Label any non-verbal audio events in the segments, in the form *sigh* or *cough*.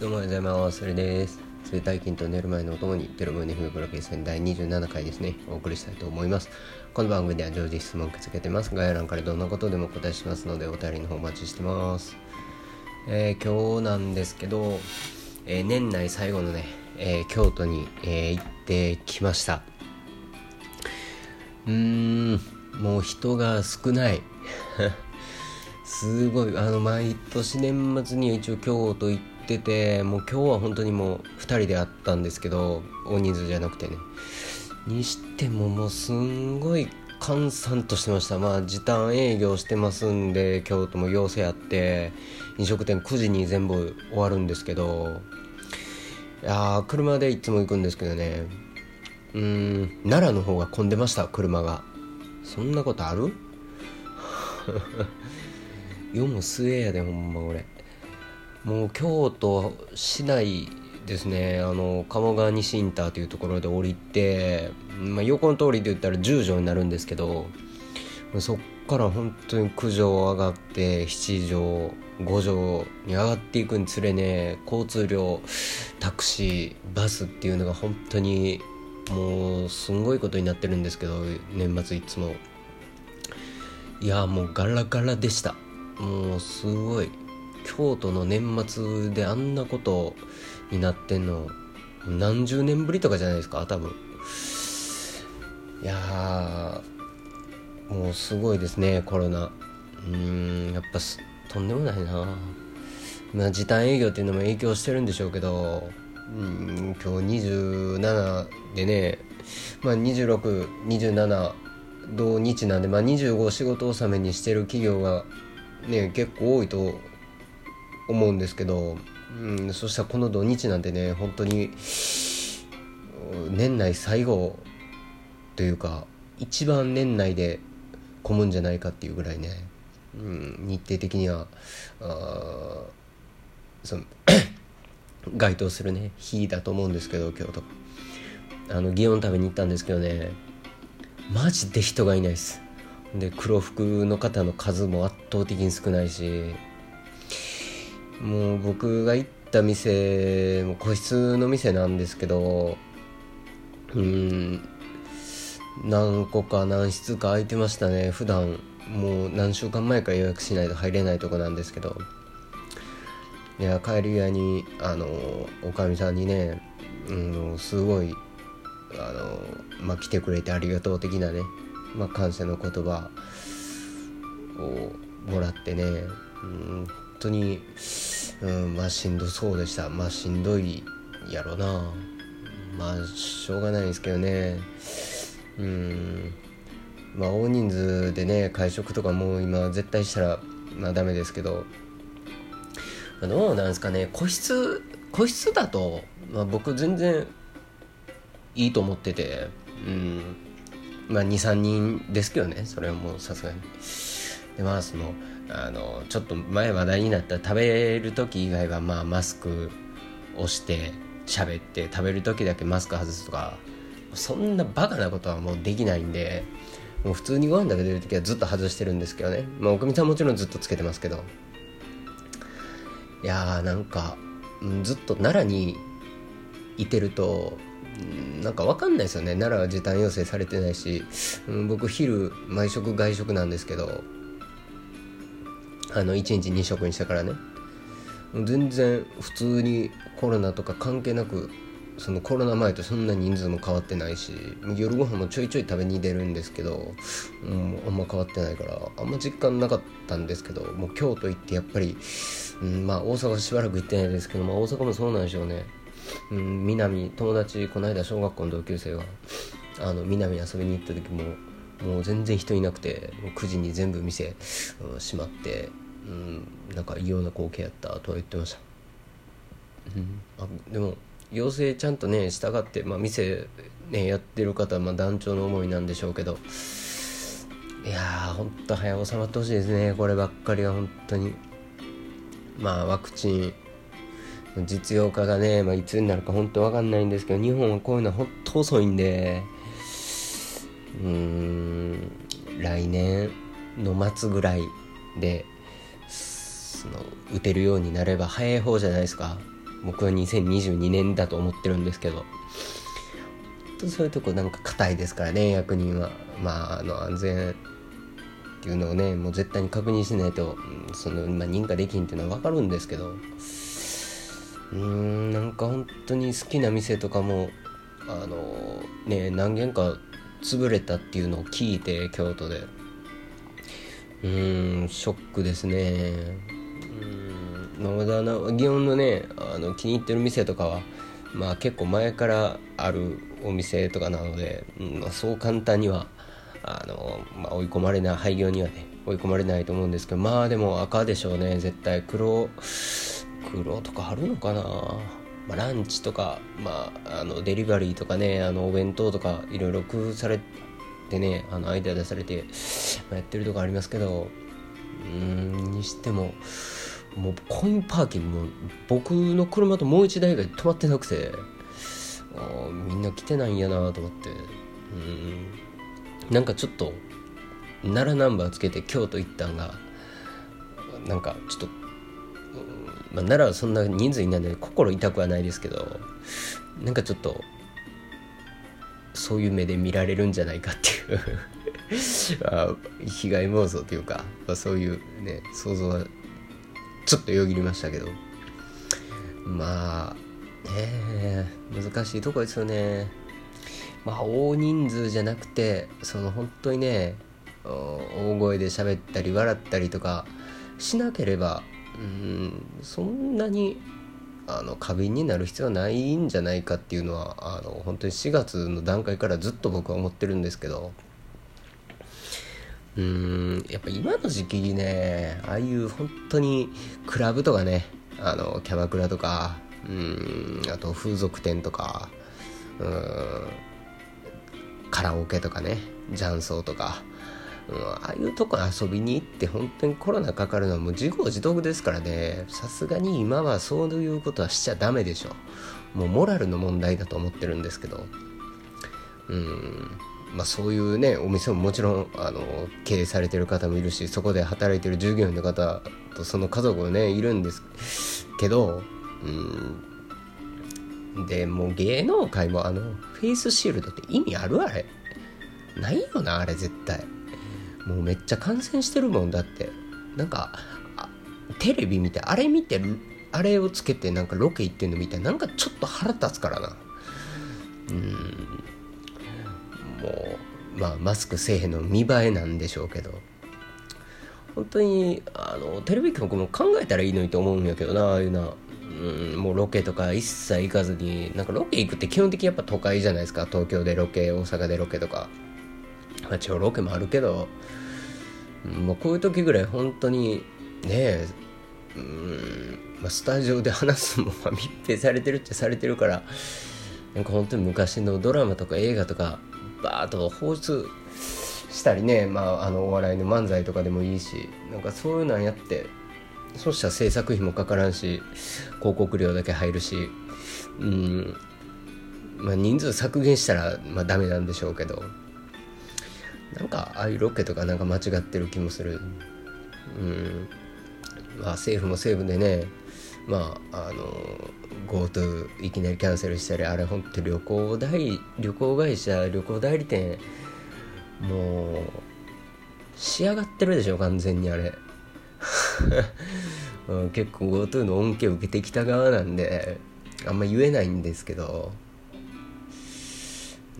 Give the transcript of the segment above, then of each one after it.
どうもおはようございます。それです。生体筋と寝る前のお供にテロムネフムプロケース第27回ですねお送りしたいと思います。この番組では常時質問を受け付けてます概要欄からどんなことでもお答えしますのでお便りの方お待ちしてます。えー、今日なんですけど、えー、年内最後のね、えー、京都に、え行ってきました。うーんもう人が少ない。*laughs* すごい。あの毎年年末に一応京都行っててもう今日は本当にもう2人で会ったんですけど大人数じゃなくてね。にしてももうすんごい閑散としてました。まあ時短営業してますんで京都も要請あって飲食店9時に全部終わるんですけどいや車でいつも行くんですけどね。うん奈良の方が混んでました車が。そんなことある？*laughs* 世も末やでほんま俺。もう京都市内ですねあの鴨川西インターというところで降りて、まあ、横の通りで言ったら10条になるんですけどそっから本当に9条上がって7条5条に上がっていくにつれね交通量タクシーバスっていうのが本当にもうすんごいことになってるんですけど年末いつも。いやもうガラガラでした。もうすごい。京都の年末であんなことになってんの何十年ぶりとかじゃないですか多分。いやもうすごいですねコロナ。うんやっぱとんでもないな。まあ時短営業っていうのも影響してるんでしょうけどうん今日27でねまあ2627同日なんで、まあ、25仕事納めにしてる企業がね結構多いと思うんですけど、うん、そしたらこの土日なんてね本当に年内最後というか一番年内で混むんじゃないかっていうぐらいね、うん、日程的にはあその *coughs* 該当するね日だと思うんですけど京都。あの祇園食べに行ったんですけどねマジで人がいないです。で黒服の方の数も圧倒的に少ないしもう僕が行った店も個室の店なんですけどうん何個か何室か空いてましたね。普段もう何週間前か予約しないと入れないとこなんですけど。いや帰り際にあのおかみさんにね、うん、すごいあの、まあ、来てくれてありがとう的なねまあ、感謝の言葉をもらってね、うん、本当に、うん、まあしんどそうでした。まあしんどいやろな。まあしょうがないですけどね。うん。まあ大人数でね会食とかもう今絶対したらまあダメですけど。どうなんですかね。個室個室だと、まあ、僕全然いいと思ってて。うん。まあ23人ですけどね。それはもうさすがに。でまあそのあのちょっと前話題になった食べる時以外はまあマスクをして喋って食べる時だけマスク外すとかそんなバカなことはもうできないんでもう普通にご飯食べてる時はずっと外してるんですけどね。まあおかみさんもちろんずっとつけてますけど。いやーなんかずっと奈良にいてるとなんか分かんないですよね。奈良は時短要請されてないし、うん、僕昼毎食外食なんですけどあの1日2食にしたからね。全然普通にコロナとか関係なくそのコロナ前とそんな人数も変わってないし夜ご飯もちょいちょい食べに出るんですけど、うん、あんま変わってないからあんま実感なかったんですけどもう京都行ってやっぱり、うん、まあ大阪しばらく行ってないですけど、まあ、大阪もそうなんでしょうね。うん、南友達この間小学校の同級生があの南遊びに行った時ももう全然人いなくて9時に全部店、うん、閉まって、うん、なんか異様な光景やったとは言ってました、うん、あでも要請ちゃんとね従って、まあ、店、ね、やってる方はまあ団長の思いなんでしょうけど。いやーほんと早収まってほしいですね。こればっかりは本当に。まあワクチン実用化がね、まあ、いつになるか本当わかんないんですけど日本はこういうのは本当遅いんで。うん来年の末ぐらいでその打てるようになれば早い方じゃないですか。僕は2022年だと思ってるんですけど。そういうとこなんか硬いですからね役人は。まああの安全っていうのをねもう絶対に確認しないとその、まあ、認可できんっていうのは分かるんですけど。うんなんか本当に好きな店とかもあのね何軒か潰れたっていうのを聞いて京都で。うんショックですね。うんまだな祇園のねあの気に入ってる店とかはまあ結構前からあるお店とかなので、うんまあ、そう簡単にはあの、まあ、追い込まれない廃業にはね追い込まれないと思うんですけどまあでも赤でしょうね絶対。黒黒とかあるのかな、まあ、ランチとか、まあ、あのデリバリーとかねあのお弁当とかいろいろ工夫されてねあのアイデア出されて、まあ、やってるとこありますけどうんにしてももうコインパーキングも僕の車ともう1台が止まってなくてあみんな来てないんやなと思ってうん。なんかちょっと奈良ナンバーつけて京都行ったんがなんかちょっと、まあ、奈良はそんな人数いないんで心痛くはないですけどなんかちょっとそういう目で見られるんじゃないかっていうあ被害妄想というか、まあ、そういうね想像はちょっとよぎりましたけど。まあね難しいとこですよね。まあ大人数じゃなくてその本当にね大声で喋ったり笑ったりとかしなければうんそんなにあの過敏になる必要はないんじゃないかっていうのはあの本当に4月の段階からずっと僕は思ってるんですけど。うんやっぱ今の時期にねああいう本当にクラブとかねあのキャバクラとかうんあと風俗店とかうんカラオケとかね雀荘とか、うん、ああいうとこ遊びに行って本当にコロナかかるのはもう自業自得ですからね。さすがに今はそういうことはしちゃダメでしょもうモラルの問題だと思ってるんですけど。うん。まあそういうねお店ももちろんあの経営されてる方もいるしそこで働いてる従業員の方とその家族もねいるんですけど。うん。でもう芸能界もあのフェイスシールドって意味あるあれ。ないよなあれ絶対。もうめっちゃ感染してるもんだって。なんかテレビ見てあれ見てあれをつけてなんかロケ行ってんのみたいなんかちょっと腹立つからな。うん。もうまあマスクせえへんの見栄えなんでしょうけど。本当にあのテレビ局も考えたらいいのにと思うんやけどなああいうなうん、もうロケとか一切行かずになんかロケ行くって基本的にやっぱ都会じゃないですか。東京でロケ大阪でロケとか。まあ一応ロケもあるけど、もうこういう時ぐらい本当にねうん、まあ、スタジオで話すのも密閉されてるっちゃされてるからなんか本当に昔のドラマとか映画とかバーッと放出したりね、まあ、あのお笑いの漫才とかでもいいしなんかそういうのやってそしたら制作費もかからんし広告料だけ入るしうんまあ人数削減したらまあダメなんでしょうけど。なんかああいうロケとかなんか間違ってる気もする。うん。まあ政府も政府でね。まああの GoTo いきなりキャンセルしたりあれ本当旅行代旅行会社旅行代理店もう仕上がってるでしょ完全にあれ、*laughs* 結構 GoTo の恩恵を受けてきた側なんであんま言えないんですけど。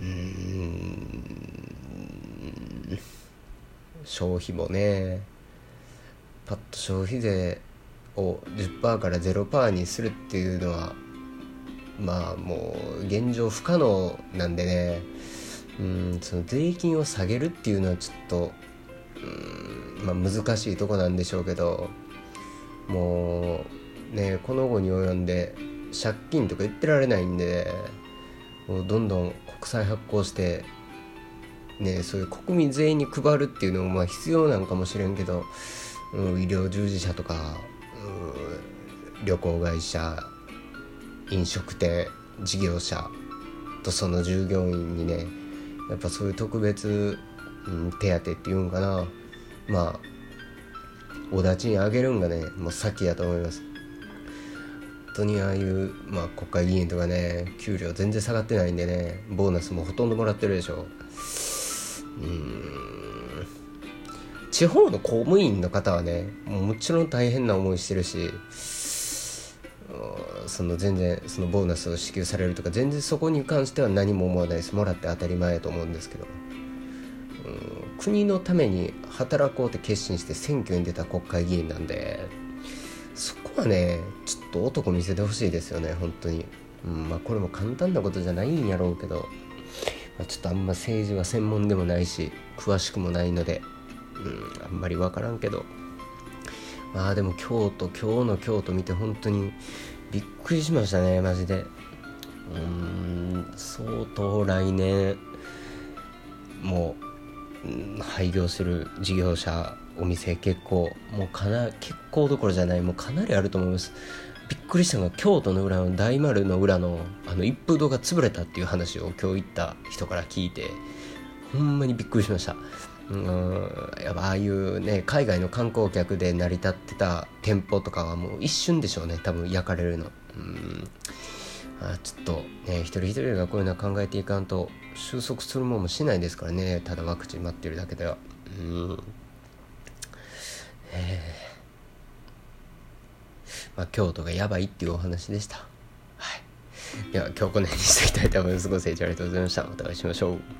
うん。消費もねパッと消費税を10%から0%にするっていうのはまあもう現状不可能なんでねうんその税金を下げるっていうのはちょっとうんまあ難しいとこなんでしょうけどもうねこの後に及んで借金とか言ってられないんでもうどんどん国債発行してねそういう国民全員に配るっていうのもまあ必要なんかもしれんけど、うん、医療従事者とか、うん、旅行会社飲食店事業者とその従業員にねやっぱそういう特別、うん、手当っていうんかな。まあお立ちにあげるんがねもう先やと思います。本当にああいう、まあ、国会議員とかね給料全然下がってないんでねボーナスもほとんどもらってるでしょ。うん。地方の公務員の方はねもちろん大変な思いしてるしその全然そのボーナスを支給されるとか全然そこに関しては何も思わないです。もらって当たり前やと思うんですけど。うん国のために働こうって決心して選挙に出た国会議員なんでそこはねちょっと男見せてほしいですよね本当に、うんまあ、これも簡単なことじゃないんやろうけど、まあ、ちょっとあんま政治は専門でもないし詳しくもないので、うん、あんまり分からんけど。まあでも京都今日の京都見て本当にびっくりしましたねマジで。うん相当来年もう、うん、廃業する事業者お店結構もうかな結構どころじゃないもうかなりあると思います。びっくりしたのが京都の裏の大丸の裏のあの一風堂が潰れたっていう話を今日行った人から聞いてほんまにびっくりしました。うんやっぱああいうね海外の観光客で成り立ってた店舗とかはもう一瞬でしょうね多分焼かれるの。うん。あちょっとね一人一人がこういうのは考えていかんと収束するもんもしないですからねただワクチン待ってるだけでは。うん。えー、まあ、京都がやばいっていうお話でした。はい。では今日この辺にしていきたいと思います。ご清聴ありがとうございました。またお会いしましょう。